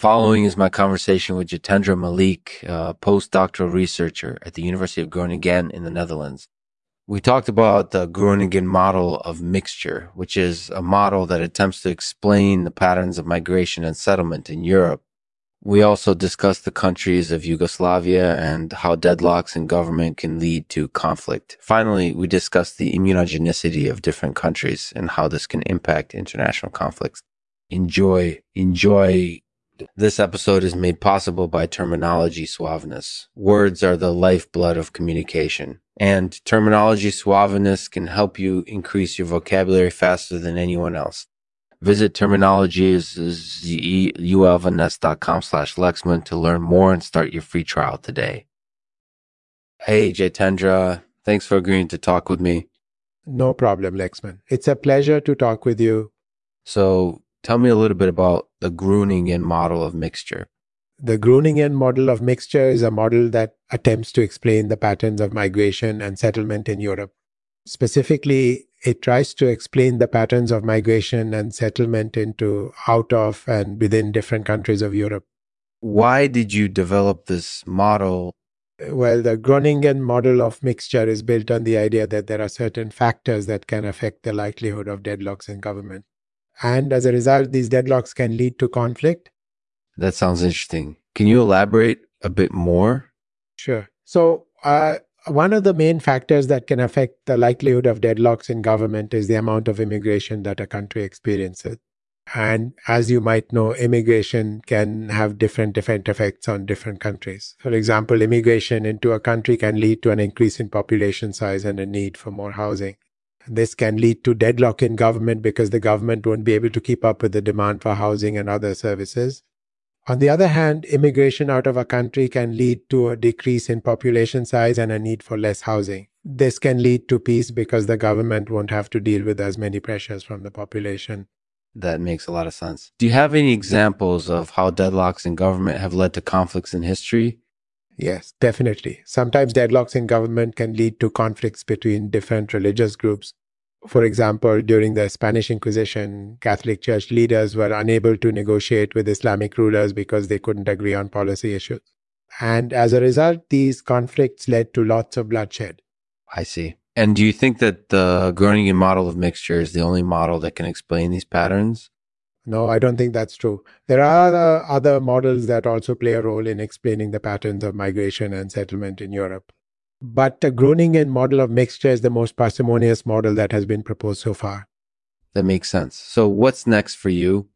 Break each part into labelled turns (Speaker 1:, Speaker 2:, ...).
Speaker 1: following is my conversation with Jitendra Malik, a postdoctoral researcher at the University of Groningen in the Netherlands. We talked about the Groningen model of mixture, which is a model that attempts to explain the patterns of migration and settlement in Europe. We also discussed the countries of Yugoslavia and how deadlocks in government can lead to conflict. Finally, we discussed the immunogenicity of different countries and how this can impact international conflicts. Enjoy, enjoy this episode is made possible by Terminology Suaveness. Words are the lifeblood of communication, and Terminology Suaveness can help you increase your vocabulary faster than anyone else. Visit terminologysuaveness.com slash Lexman to learn more and start your free trial today. Hey, Jitendra, thanks for agreeing to talk with me.
Speaker 2: No problem, Lexman. It's a pleasure to talk with you.
Speaker 1: So, Tell me a little bit about the Groningen model of mixture.
Speaker 2: The Groningen model of mixture is a model that attempts to explain the patterns of migration and settlement in Europe. Specifically, it tries to explain the patterns of migration and settlement into out of and within different countries of Europe.
Speaker 1: Why did you develop this model?
Speaker 2: Well, the Groningen model of mixture is built on the idea that there are certain factors that can affect the likelihood of deadlocks in government. And as a result, these deadlocks can lead to conflict.
Speaker 1: That sounds interesting. Can you elaborate a bit more?
Speaker 2: Sure. So, uh, one of the main factors that can affect the likelihood of deadlocks in government is the amount of immigration that a country experiences. And as you might know, immigration can have different different effects on different countries. For example, immigration into a country can lead to an increase in population size and a need for more housing. This can lead to deadlock in government because the government won't be able to keep up with the demand for housing and other services. On the other hand, immigration out of a country can lead to a decrease in population size and a need for less housing. This can lead to peace because the government won't have to deal with as many pressures from the population.
Speaker 1: That makes a lot of sense. Do you have any examples of how deadlocks in government have led to conflicts in history?
Speaker 2: Yes, definitely. Sometimes deadlocks in government can lead to conflicts between different religious groups. For example, during the Spanish Inquisition, Catholic Church leaders were unable to negotiate with Islamic rulers because they couldn't agree on policy issues. And as a result, these conflicts led to lots of bloodshed.
Speaker 1: I see. And do you think that the Groningen model of mixture is the only model that can explain these patterns?
Speaker 2: No, I don't think that's true. There are other models that also play a role in explaining the patterns of migration and settlement in Europe. But the Groningen model of mixture is the most parsimonious model that has been proposed so far.
Speaker 1: That makes sense. So, what's next for you?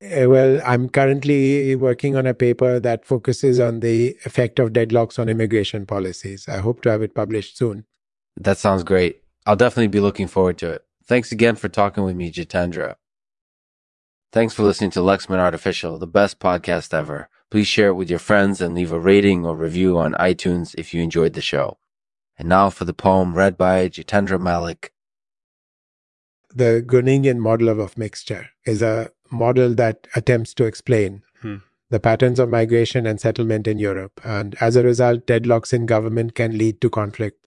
Speaker 2: Uh, well, I'm currently working on a paper that focuses on the effect of deadlocks on immigration policies. I hope to have it published soon.
Speaker 1: That sounds great. I'll definitely be looking forward to it. Thanks again for talking with me, Jitendra. Thanks for listening to Lexman Artificial, the best podcast ever. Please share it with your friends and leave a rating or review on iTunes if you enjoyed the show. And now for the poem read by Jitendra Malik.
Speaker 2: The Groningen model of mixture is a model that attempts to explain hmm. the patterns of migration and settlement in Europe. And as a result, deadlocks in government can lead to conflict.